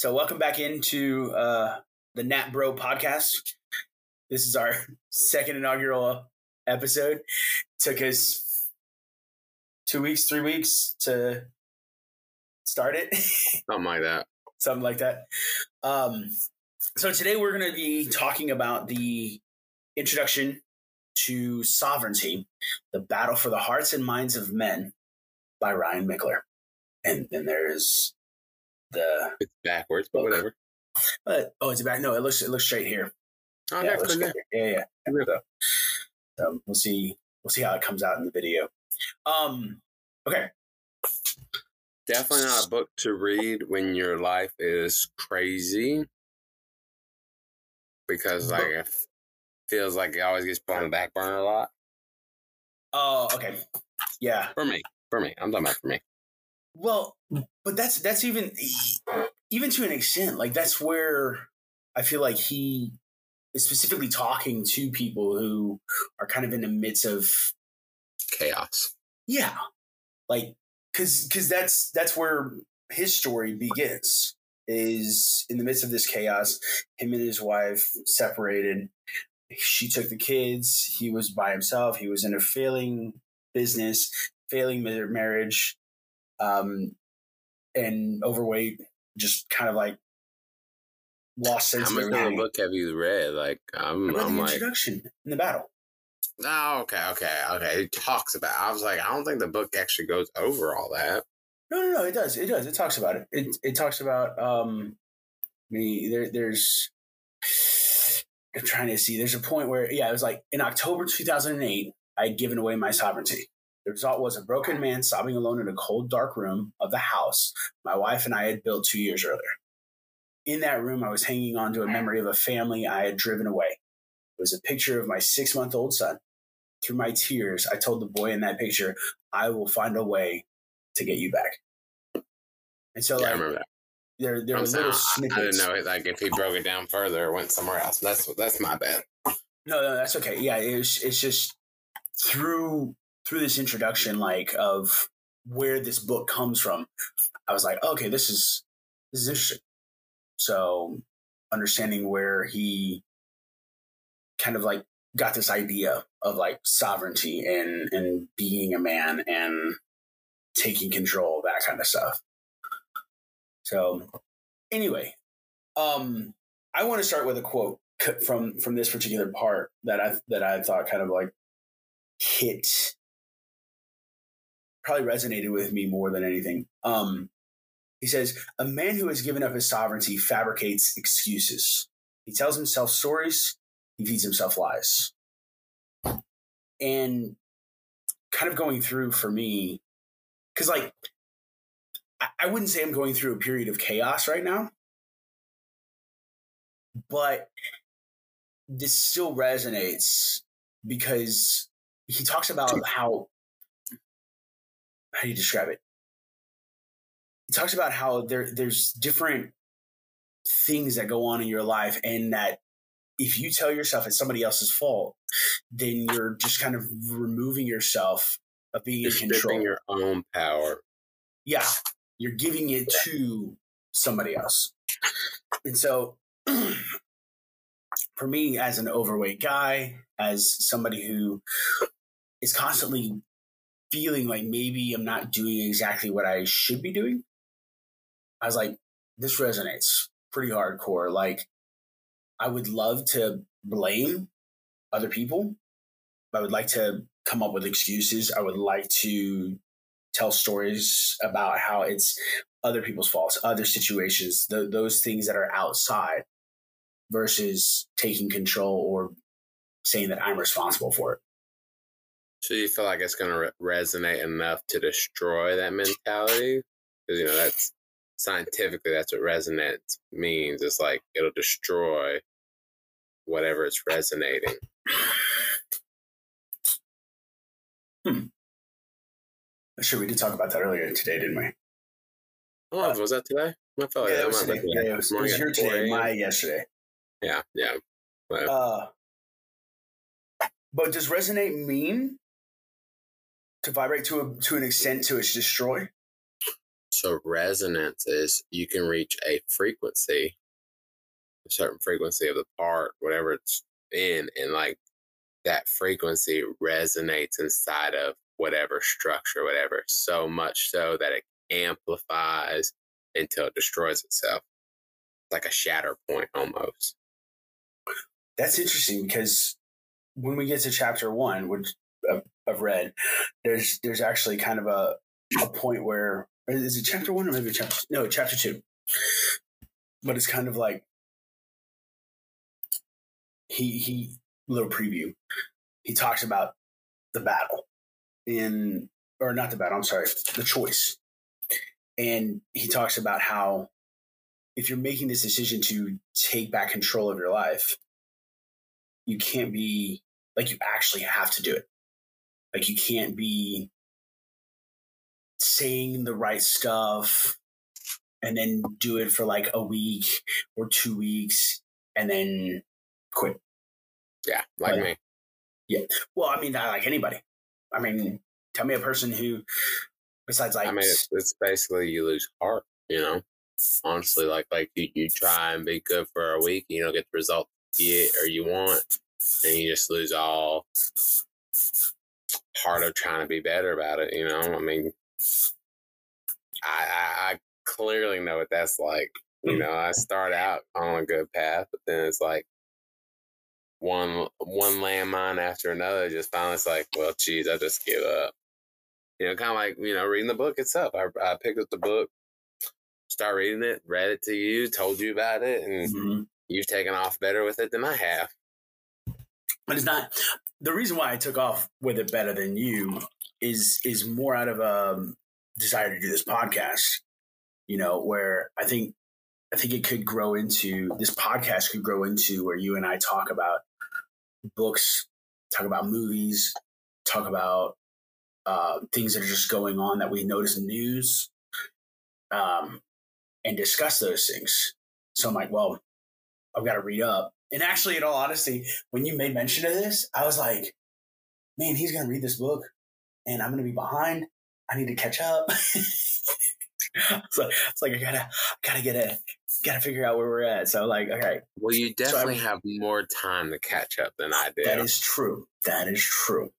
So, welcome back into uh, the Nat Bro podcast. This is our second inaugural episode. Took us two weeks, three weeks to start it, Something like that. something like that. Um, so, today we're going to be talking about the introduction to Sovereignty, the battle for the hearts and minds of men by Ryan Michler. And then there's the It's backwards, but Book. whatever. But oh, it's back. No, it looks it looks straight here. Oh, yeah, yeah, looks cool, yeah. straight here. yeah, yeah. yeah. So, um, we'll see. We'll see how it comes out in the video. Um. Okay. Definitely not a book to read when your life is crazy. Because like it feels like it always gets put on the back burner a lot. Oh, okay. Yeah. For me. For me. I'm talking about for me. Well, but that's that's even even to an extent. Like that's where I feel like he is specifically talking to people who are kind of in the midst of Chaos. yeah, like because because that's that's where his story begins. Is in the midst of this chaos, him and his wife separated. She took the kids. He was by himself. He was in a failing business, failing marriage, um, and overweight. Just kind of like lost sense How of much of the book have you read? Like I'm I'm the like introduction in the battle. Oh, okay, okay, okay. It talks about I was like, I don't think the book actually goes over all that. No, no, no. It does. It does. It talks about it. It it talks about um me. There, there's. I'm trying to see. There's a point where yeah, it was like in October 2008, I had given away my sovereignty. The result was a broken man sobbing alone in a cold, dark room of the house my wife and I had built two years earlier. In that room, I was hanging on to a memory of a family I had driven away. It was a picture of my six month old son. Through my tears, I told the boy in that picture, I will find a way to get you back. And so, yeah, I like, there, there I'm were little saying, I- didn't know it, like if he broke it down further or went somewhere else. That's that's my bad. No, no, that's okay. Yeah, it's it's just through through this introduction, like of where this book comes from. I was like, okay, this is this is interesting. So understanding where he kind of like got this idea of like sovereignty and and being a man and taking control, that kind of stuff. So anyway, um, I want to start with a quote from from this particular part that I that I thought kind of like hit probably resonated with me more than anything. Um, he says, "A man who has given up his sovereignty fabricates excuses. He tells himself stories. He feeds himself lies." And kind of going through for me, because like I, I wouldn't say I'm going through a period of chaos right now, but this still resonates because he talks about how how do you describe it? He talks about how there there's different things that go on in your life and that if you tell yourself it's somebody else's fault, then you're just kind of removing yourself of being in control. your own power. yeah, you're giving it to somebody else. And so, for me, as an overweight guy, as somebody who is constantly feeling like maybe I'm not doing exactly what I should be doing, I was like, this resonates pretty hardcore. Like, I would love to blame other people. I would like to come up with excuses. I would like to tell stories about how it's other people's faults, other situations, th- those things that are outside versus taking control or saying that I'm responsible for it. So you feel like it's going to re- resonate enough to destroy that mentality? Because you know that's scientifically that's what resonance means. It's like it'll destroy whatever it's resonating. Sure, we did talk about that earlier today, didn't we? Oh, was that today? I felt like yeah, that was today. Yeah, it was, it was here today, my yesterday. Yeah, yeah. Well, Uh, but does resonate mean to vibrate to a to an extent to its destroy? So resonance is you can reach a frequency, a certain frequency of the part, whatever it's in, and like that frequency resonates inside of whatever structure, whatever, so much so that it amplifies until it destroys itself. Like a shatter point almost. That's interesting because when we get to chapter one, which uh, I've read, there's there's actually kind of a a point where is it chapter one or maybe chapter no chapter two, but it's kind of like he he little preview. He talks about the battle in or not the battle. I'm sorry, the choice, and he talks about how if you're making this decision to take back control of your life, you can't be like you actually have to do it. Like you can't be saying the right stuff and then do it for like a week or two weeks and then quit. Yeah, like me. Yeah. Well, I mean, I like anybody. I mean, tell me a person who, besides like, I mean, it's, it's basically you lose heart. You know, honestly, like like you, you try and be good for a week, you don't get the result you get or you want, and you just lose all heart of trying to be better about it. You know, I mean, I, I, I clearly know what that's like. You know, I start out on a good path, but then it's like one one landmine after another. Just finally, it's like, well, geez, I just give up. You know, kind of like you know, reading the book itself. I, I picked up the book, start reading it, read it to you, told you about it, and mm-hmm. you've taken off better with it than I have. But it's not the reason why I took off with it better than you is is more out of a um, desire to do this podcast. You know, where I think I think it could grow into this podcast could grow into where you and I talk about books, talk about movies, talk about uh, things that are just going on that we notice in news, um, and discuss those things. So I'm like, well, I've got to read up. And actually, in all honesty, when you made mention of this, I was like, man, he's going to read this book and I'm going to be behind. I need to catch up. so it's like I gotta gotta get a gotta figure out where we're at. So like, okay. Well, you definitely so have more time to catch up than I did. That is true. That is true.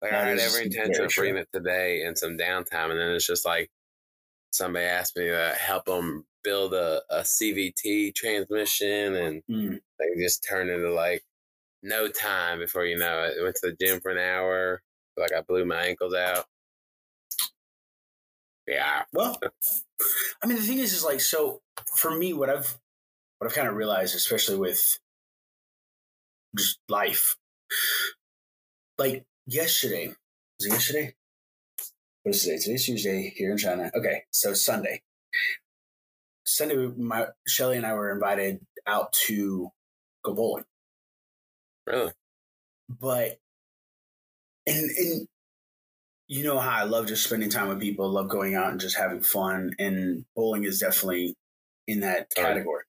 Like that I had every intention of reading it today and some downtime, and then it's just like somebody asked me to help them build a, a CVT transmission, and mm. they just turn into like no time before you know it. Went to the gym for an hour, like I blew my ankles out. Yeah. Well, I mean, the thing is, is like, so for me, what I've, what I've kind of realized, especially with just life, like yesterday, was it yesterday? What is today? Today's Tuesday here in China. Okay. So Sunday, Sunday, my Shelly and I were invited out to go bowling. Really? But, and, and you know how I love just spending time with people, love going out and just having fun, and bowling is definitely in that category.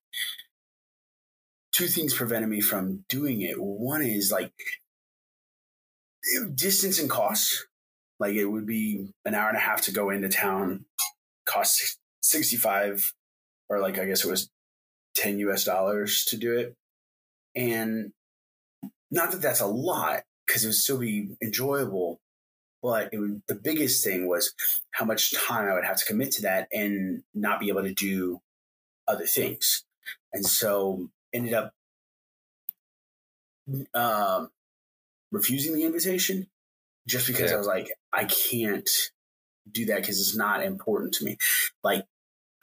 Two things prevented me from doing it. One is like distance and cost. Like it would be an hour and a half to go into town, cost 65 or like I guess it was 10 US dollars to do it. And not that that's a lot because it would still be enjoyable, but it would, the biggest thing was how much time I would have to commit to that and not be able to do other things. And so ended up um, refusing the invitation just because yeah. I was like, I can't do that because it's not important to me. Like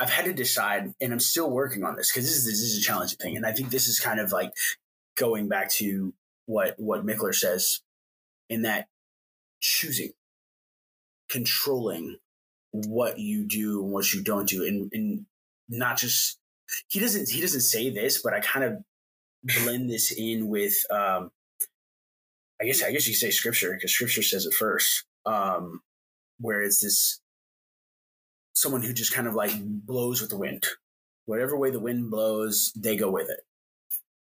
I've had to decide, and I'm still working on this because this is this is a challenging thing, and I think this is kind of like going back to what what Michler says in that choosing, controlling what you do and what you don't do, and, and not just he doesn't he doesn't say this, but I kind of blend this in with um, I guess I guess you say scripture because scripture says it first, um, where it's this someone who just kind of like blows with the wind. Whatever way the wind blows, they go with it.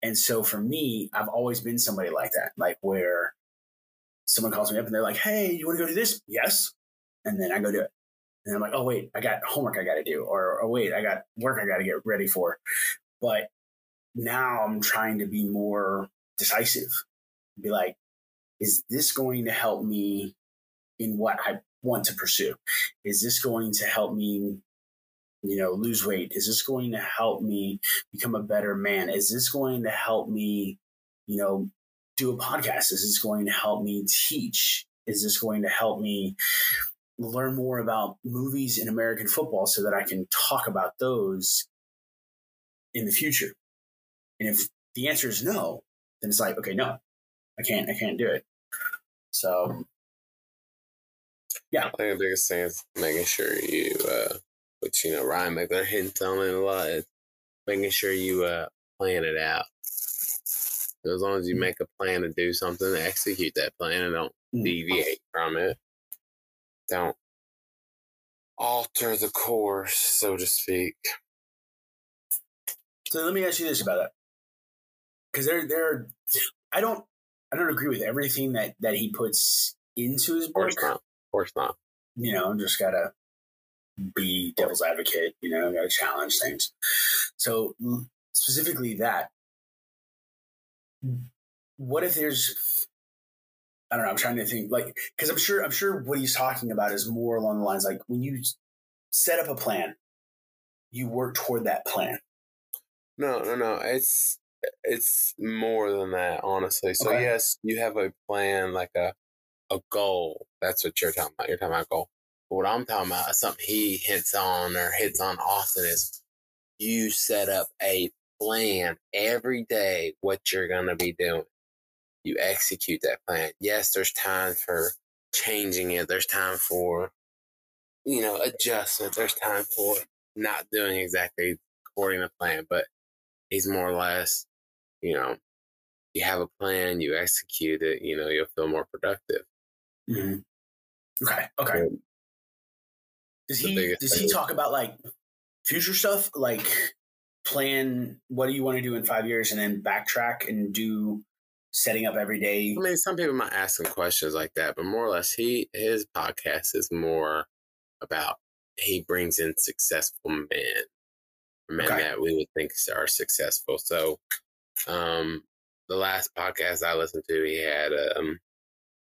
And so for me, I've always been somebody like that, like where someone calls me up and they're like, "Hey, you want to go do this?" Yes, and then I go do it. and I'm like, oh wait, I got homework I got to do, or oh wait, I got work I got to get ready for. But now I'm trying to be more decisive. Be like, is this going to help me in what I want to pursue? Is this going to help me, you know, lose weight? Is this going to help me become a better man? Is this going to help me, you know, do a podcast? Is this going to help me teach? Is this going to help me learn more about movies in American football so that I can talk about those in the future? And if the answer is no, then it's like, okay, no, I can't, I can't do it. So, yeah. I think the biggest thing is making sure you, uh, which, you know, Ryan McGlynn hints on it a lot, is making sure you, uh, plan it out. So as long as you mm. make a plan to do something, execute that plan and don't mm. deviate from it. Don't alter the course, so to speak. So let me ask you this about that, because there, there, I don't, I don't agree with everything that that he puts into his book. Of course not. Course not. You know, just gotta be devil's advocate. You know, gotta challenge things. So mm, specifically that, what if there's I don't know. I'm trying to think like because I'm sure I'm sure what he's talking about is more along the lines like when you set up a plan, you work toward that plan. No, no, no. It's it's more than that, honestly. So okay. yes, you have a plan, like a a goal. That's what you're talking about. You're talking about a goal. But what I'm talking about is something he hits on or hits on often is you set up a plan every day what you're gonna be doing you execute that plan. Yes, there's time for changing it. There's time for, you know, adjustment. There's time for not doing exactly according to plan, but he's more or less, you know, you have a plan, you execute it, you know, you'll feel more productive. Mm-hmm. Okay. Okay. does he does he talk about like future stuff, like plan what do you want to do in five years, and then backtrack and do setting up every day. I mean, some people might ask him questions like that, but more or less, he his podcast is more about he brings in successful men, men okay. that we would think are successful. So, um, the last podcast I listened to, he had um,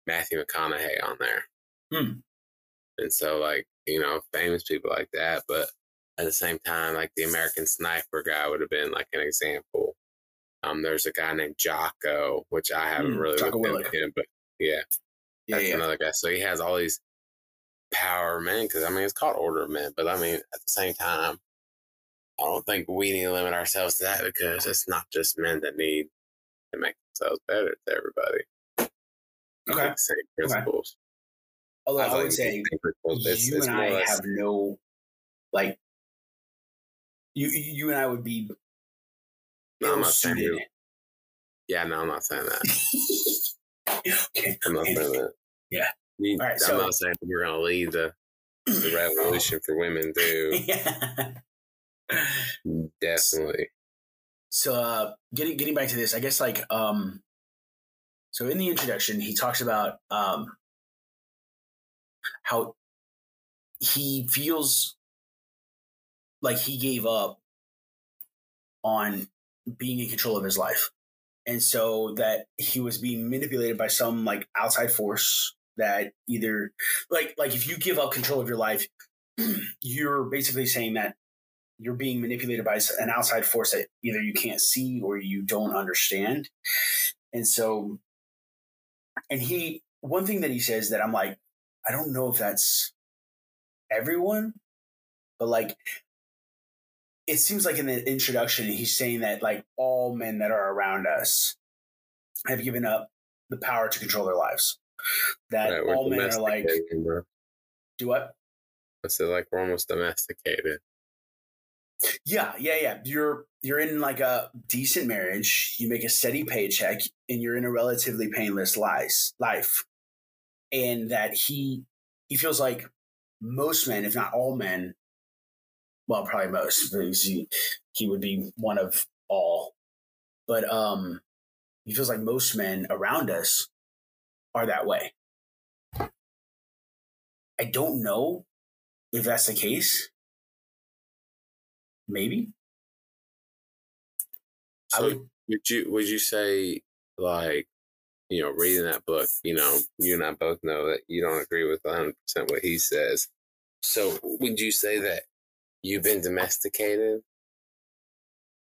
Matthew McConaughey on there, hmm. and so like you know, famous people like that, but at the same time, like the American Sniper guy would have been like an example. Um, there's a guy named Jocko, which I haven't mm, really Jocko looked into him, but yeah, yeah that's yeah. another guy. So he has all these power men because I mean it's called Order of Men, but I mean at the same time, I don't think we need to limit ourselves to that because it's not just men that need to make themselves better. to everybody. Okay. Same principles. Okay. Although I, I would say it's, you it's and I less... have no like you you and I would be no, I'm not saying that. Yeah, no, I'm not saying that. okay. I'm not saying that. Yeah. All right, I'm so, not saying we're going to lead the, the revolution for women too. Yeah. Definitely. So, uh, getting getting back to this, I guess like um, so in the introduction, he talks about um, how he feels like he gave up on being in control of his life. And so that he was being manipulated by some like outside force that either like like if you give up control of your life, you're basically saying that you're being manipulated by an outside force that either you can't see or you don't understand. And so and he one thing that he says that I'm like, I don't know if that's everyone, but like it seems like in the introduction he's saying that like all men that are around us have given up the power to control their lives. That right, all men are like do what? I said like we're almost domesticated. Yeah, yeah, yeah. You're you're in like a decent marriage. You make a steady paycheck, and you're in a relatively painless life. Life, and that he he feels like most men, if not all men, well, probably most, because he, he would be one of all. But um, he feels like most men around us are that way. I don't know if that's the case, maybe. So I would would you would you say like you know reading that book you know you and I both know that you don't agree with 100 percent what he says. So would you say that you've been domesticated?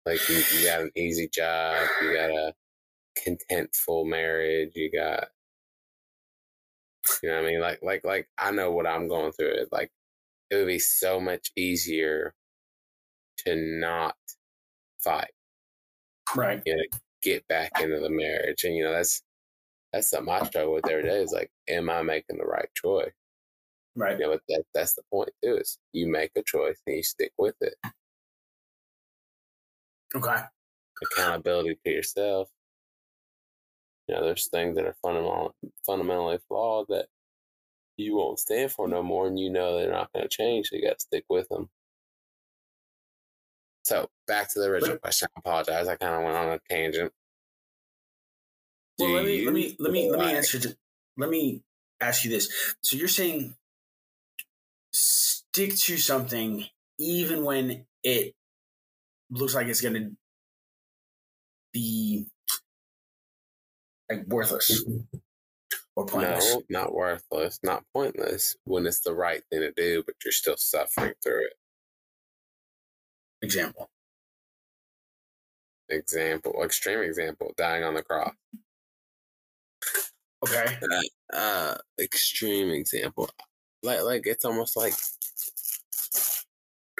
Like you, you got an easy job, you got a contentful marriage, you got you know what I mean? Like like like I know what I'm going through. It like it would be so much easier to not fight right. you know, get back into the marriage. And you know, that's that's something I struggle with every day. Is like, am I making the right choice? Right. You know, but that that's the point too. Is you make a choice and you stick with it. Okay. Accountability to yourself. You know, there's things that are fundamental, fundamentally flawed that you won't stand for no more, and you know they're not going to change. So you got to stick with them. So back to the original question. I apologize. I kind of went on a tangent. Well, Do let me let me let me let me answer. To, let me ask you this. So you're saying stick to something even when it looks like it's going to be like worthless or pointless. No, not worthless, not pointless. When it's the right thing to do, but you're still suffering through it. Example. Example, extreme example, dying on the cross. Okay. Uh, uh extreme example. Like, like it's almost like.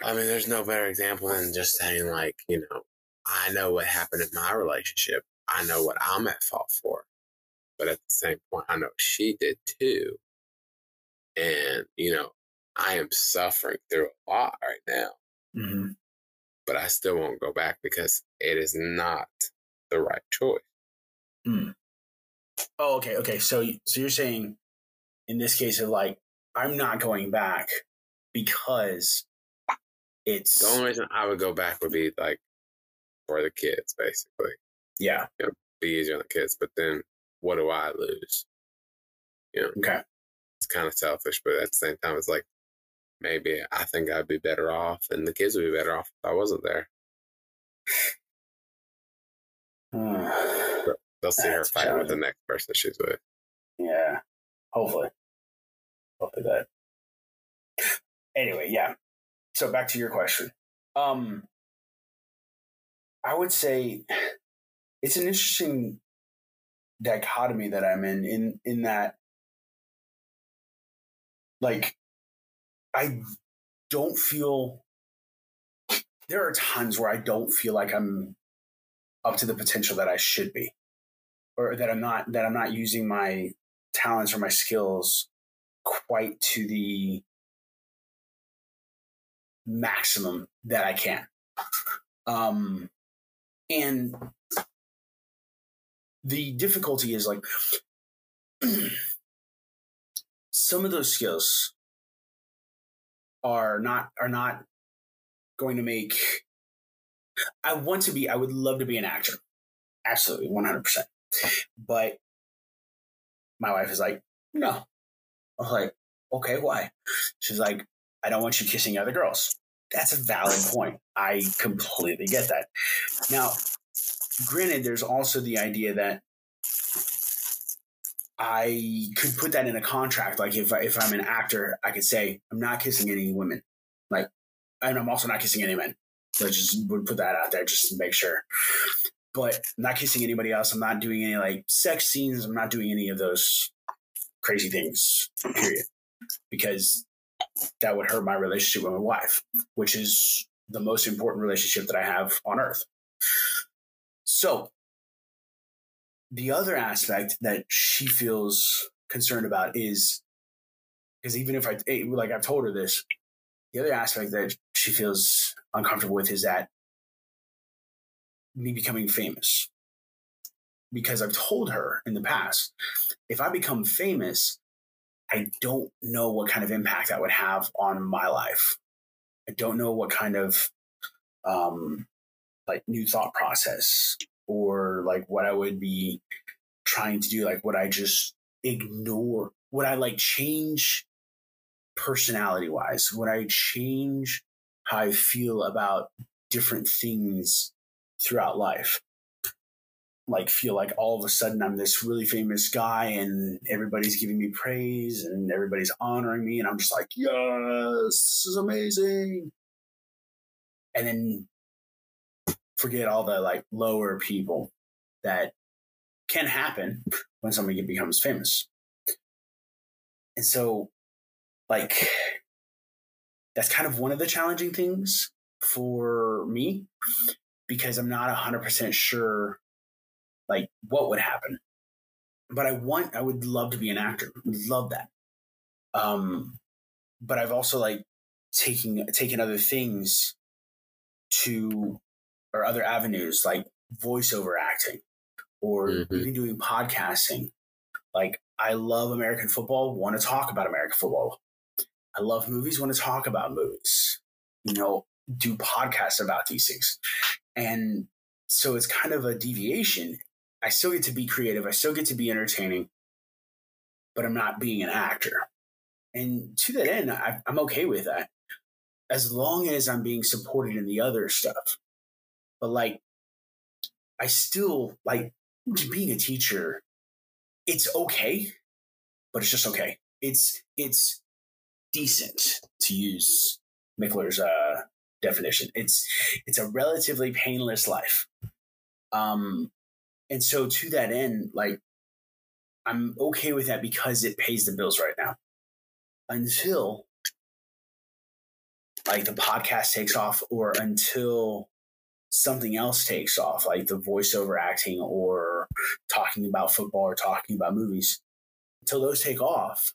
I mean, there's no better example than just saying, like, you know, I know what happened in my relationship. I know what I'm at fault for. But at the same point, I know she did too. And, you know, I am suffering through a lot right now. hmm but I still won't go back because it is not the right choice. Hmm. Oh, okay. Okay. So so you're saying in this case of like I'm not going back because it's The only reason I would go back would be like for the kids, basically. yeah. Be easier on the kids, but then what do I lose? You know, Okay. it's kind of selfish, but at the same time, it's like maybe I think I'd be better off, and the kids would be better off if I wasn't there. They'll see her That's fighting with the next person she's with. Yeah. Hopefully. Hopefully that. Anyway, yeah. So back to your question. Um I would say it's an interesting dichotomy that I'm in in in that like I don't feel there are times where I don't feel like I'm up to the potential that I should be or that I'm not that I'm not using my talents or my skills quite to the maximum that I can. Um and the difficulty is like some of those skills are not are not going to make I want to be I would love to be an actor. Absolutely 100%. But my wife is like, "No." I was like, "Okay, why?" She's like, "I don't want you kissing other girls." That's a valid point. I completely get that. Now, granted, there's also the idea that I could put that in a contract. Like if I, if I'm an actor, I could say I'm not kissing any women, like, and I'm also not kissing any men. So just would put that out there just to make sure. But I'm not kissing anybody else. I'm not doing any like sex scenes. I'm not doing any of those crazy things. Period. Because that would hurt my relationship with my wife, which is the most important relationship that I have on earth. So the other aspect that she feels concerned about is because even if I eh, like I've told her this, the other aspect that she feels uncomfortable with is that me becoming famous. Because I've told her in the past, if I become famous, I don't know what kind of impact that would have on my life. I don't know what kind of um, like new thought process or like what I would be trying to do. Like, would I just ignore? Would I like change personality wise? Would I change how I feel about different things throughout life? Like, feel like all of a sudden I'm this really famous guy and everybody's giving me praise and everybody's honoring me, and I'm just like, yes, this is amazing. And then forget all the like lower people that can happen when somebody becomes famous. And so, like, that's kind of one of the challenging things for me because I'm not 100% sure, like, what would happen. But I want, I would love to be an actor. Love that. Um, but I've also like taking taken other things to or other avenues like voiceover acting or mm-hmm. even doing podcasting. Like I love American football, want to talk about American football. I love movies, want to talk about movies. You know, do podcasts about these things. And so it's kind of a deviation. I still get to be creative, I still get to be entertaining, but I'm not being an actor. And to that end, I, I'm okay with that as long as I'm being supported in the other stuff. But like, I still like being a teacher. It's okay, but it's just okay. It's it's decent to use Michler's uh, definition. It's it's a relatively painless life. Um, and so to that end, like I'm okay with that because it pays the bills right now. Until like the podcast takes off or until something else takes off, like the voiceover acting or talking about football or talking about movies, until those take off,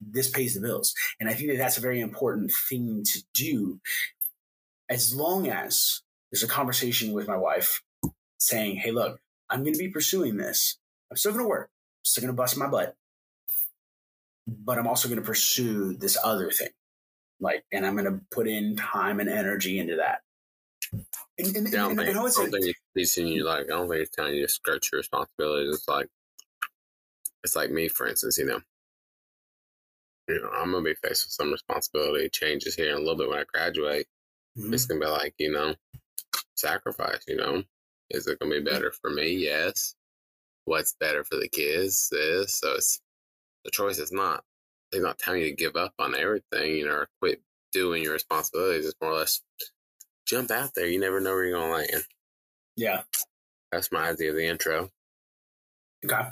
this pays the bills. And I think that that's a very important thing to do. As long as there's a conversation with my wife saying, hey, look, I'm going to be pursuing this. I'm still going to work, I'm still going to bust my butt, but I'm also going to pursue this other thing. Like, and I'm going to put in time and energy into that. And, and, yeah, I don't, and, think, I don't think it's teaching you like I don't think it's telling you to skirt your responsibilities. It's like it's like me, for instance. You know, you know, I'm gonna be faced with some responsibility changes here in a little bit when I graduate. Mm-hmm. It's gonna be like you know, sacrifice. You know, is it gonna be better for me? Yes. What's better for the kids? Is so it's the choice is not. They're not telling you to give up on everything. You know, or quit doing your responsibilities. It's more or less jump out there. You never know where you're to land. Yeah. That's my idea of the intro. Okay.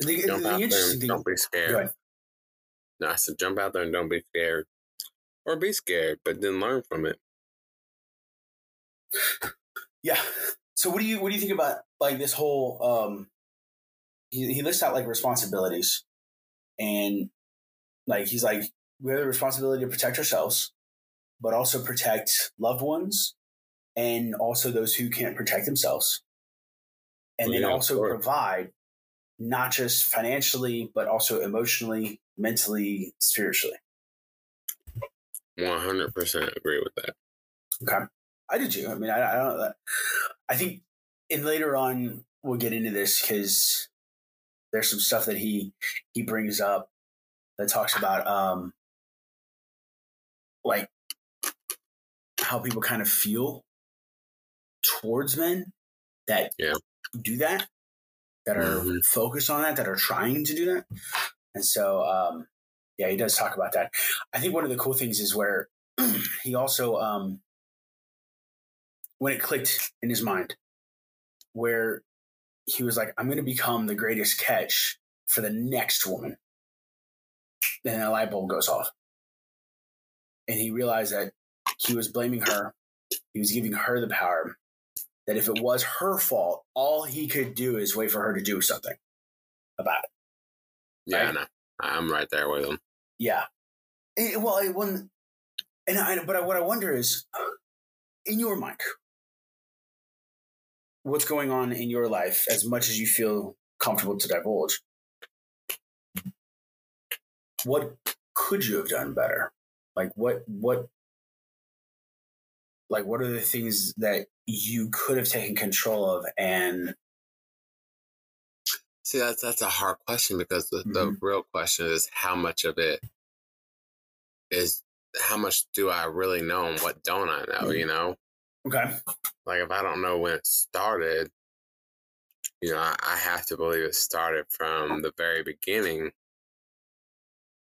The, jump the, out the there and don't be scared. No, I said jump out there and don't be scared. Or be scared, but then learn from it. Yeah. So what do you what do you think about like this whole um he, he lists out like responsibilities and like he's like we have the responsibility to protect ourselves but also protect loved ones and also those who can't protect themselves. And then also provide not just financially, but also emotionally, mentally, spiritually. 100% agree with that. Okay. I did too. I mean, I, I don't know. I think, and later on, we'll get into this because there's some stuff that he he brings up that talks about um like how people kind of feel towards men that yeah. do that, that are mm-hmm. focused on that, that are trying to do that. And so, um, yeah, he does talk about that. I think one of the cool things is where he also, um, when it clicked in his mind, where he was like, I'm going to become the greatest catch for the next woman. Then a light bulb goes off. And he realized that he was blaming her. He was giving her the power. That if it was her fault, all he could do is wait for her to do something about it. Yeah, right? no, I'm right there with him. Yeah. It, well, it wouldn't. And I, but I, what I wonder is, in your mind, what's going on in your life, as much as you feel comfortable to divulge, what could you have done better? Like what what like what are the things that you could have taken control of and See, that's that's a hard question because the, the Mhm. real question is how much of it is how much do I really know and what don't I know? You know, Okay. like if I don't know when it started, you know, I, I have to believe it started from the very beginning.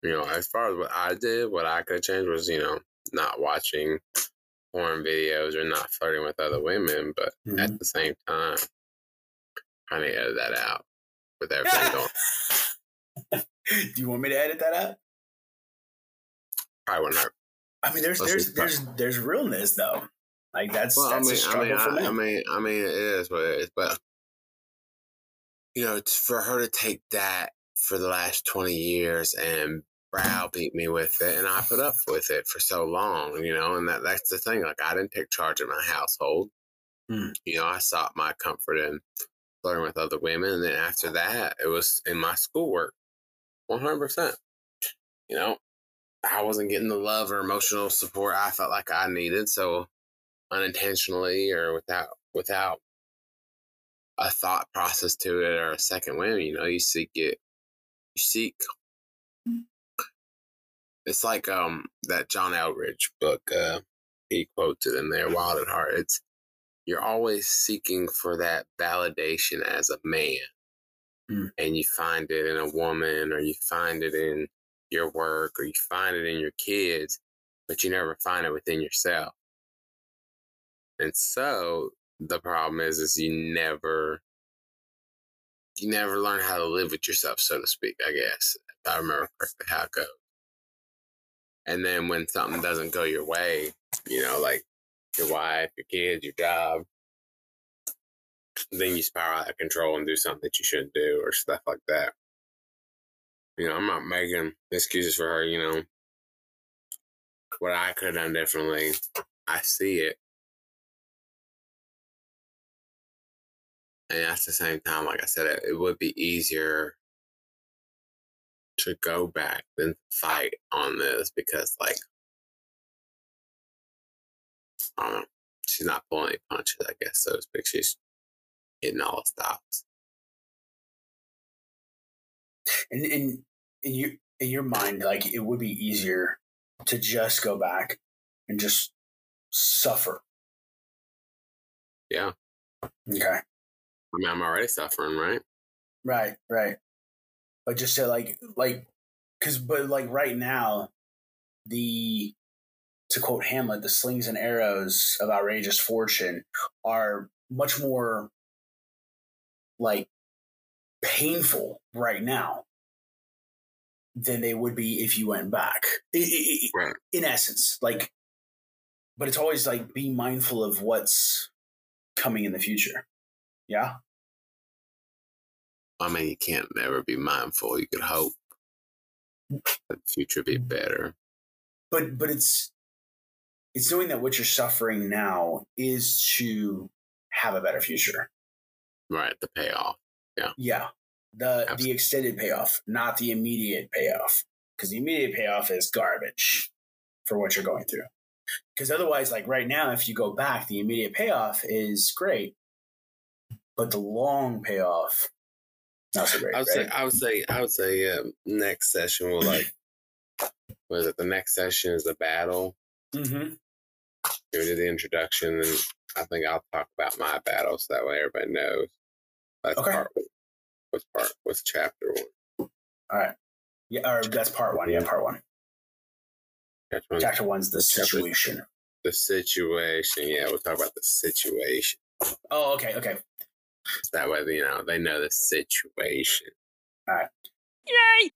You know, as far as what I did, what I could change was, you know, not watching porn videos or not flirting with other women, but Mhm. at the same time, I need to edit that out with everything going. Do you want me to edit that out? Probably wouldn't hurt. I mean, there's Let's there's there's there's realness though. Like that's Well, I that's mean, a I struggle mean, for I, men. I mean, I mean, it is what it is. But you know, it's for her to take that for the last twenty years and browbeat me with it, and I put up with it for so long, you know, and that that's the thing. Like, I didn't take charge of my household. Hmm. You know, I sought my comfort in flirting with other women, and then after that, it was in my schoolwork, one hundred percent. You know, I wasn't getting the love or emotional support I felt like I needed, so unintentionally or without without a thought process to it or a second win, you know, you seek it you seek it's like um that John Eldredge book, uh he quotes it in there, Wild at Heart. It's you're always seeking for that validation as a man. Hmm. And you find it in a woman or you find it in your work or you find it in your kids, but you never find it within yourself. And so the problem is, is you never, you never learn how to live with yourself, so to speak. I guess if I remember correctly how it goes. And then when something doesn't go your way, you know, like your wife, your kids, your job, then you spiral out of control and do something that you shouldn't do or stuff like that. You know, I'm not making excuses for her. You know, what I could have done differently, I see it. And at the same time, like I said, it, it would be easier to go back and fight on this because, like, I she's not pulling any punches, I guess, so to speak. She's hitting all the stops. in in in your in your mind, like it would be easier to just go back and just suffer. Yeah. Okay. I mean, I'm already suffering, right? Right, right. But just to like like cause but like right now, the to quote Hamlet, the slings and arrows of outrageous fortune are much more like painful right now than they would be if you went back. Right. in essence, like but it's always like be mindful of what's coming in the future. Yeah. I mean, you can't never be mindful. You could hope that the future be mm. better. but but it's it's knowing that what you're suffering now is to have a better future. Right. The payoff. Yeah. Yeah. The the extended payoff, not the immediate payoff. Because the immediate payoff is garbage for what you're going through. Because otherwise, like right now, if you go back, the immediate payoff is great. But the long payoff, not so great. I would right? say, I would say, I would say, um, next session will like, was it the next session is the battle? mm-hmm. We did the introduction, and I think I'll talk about my battle so that way everybody knows. That's Okay. part. What's part? What's chapter one? All right. Yeah, or that's part one. Yeah, part one. Chapter one. Chapter one's the Chapter- situation. The situation. Yeah, we'll talk about the situation. Oh, okay, okay. So that way, you know, they know the situation. All right. Yay!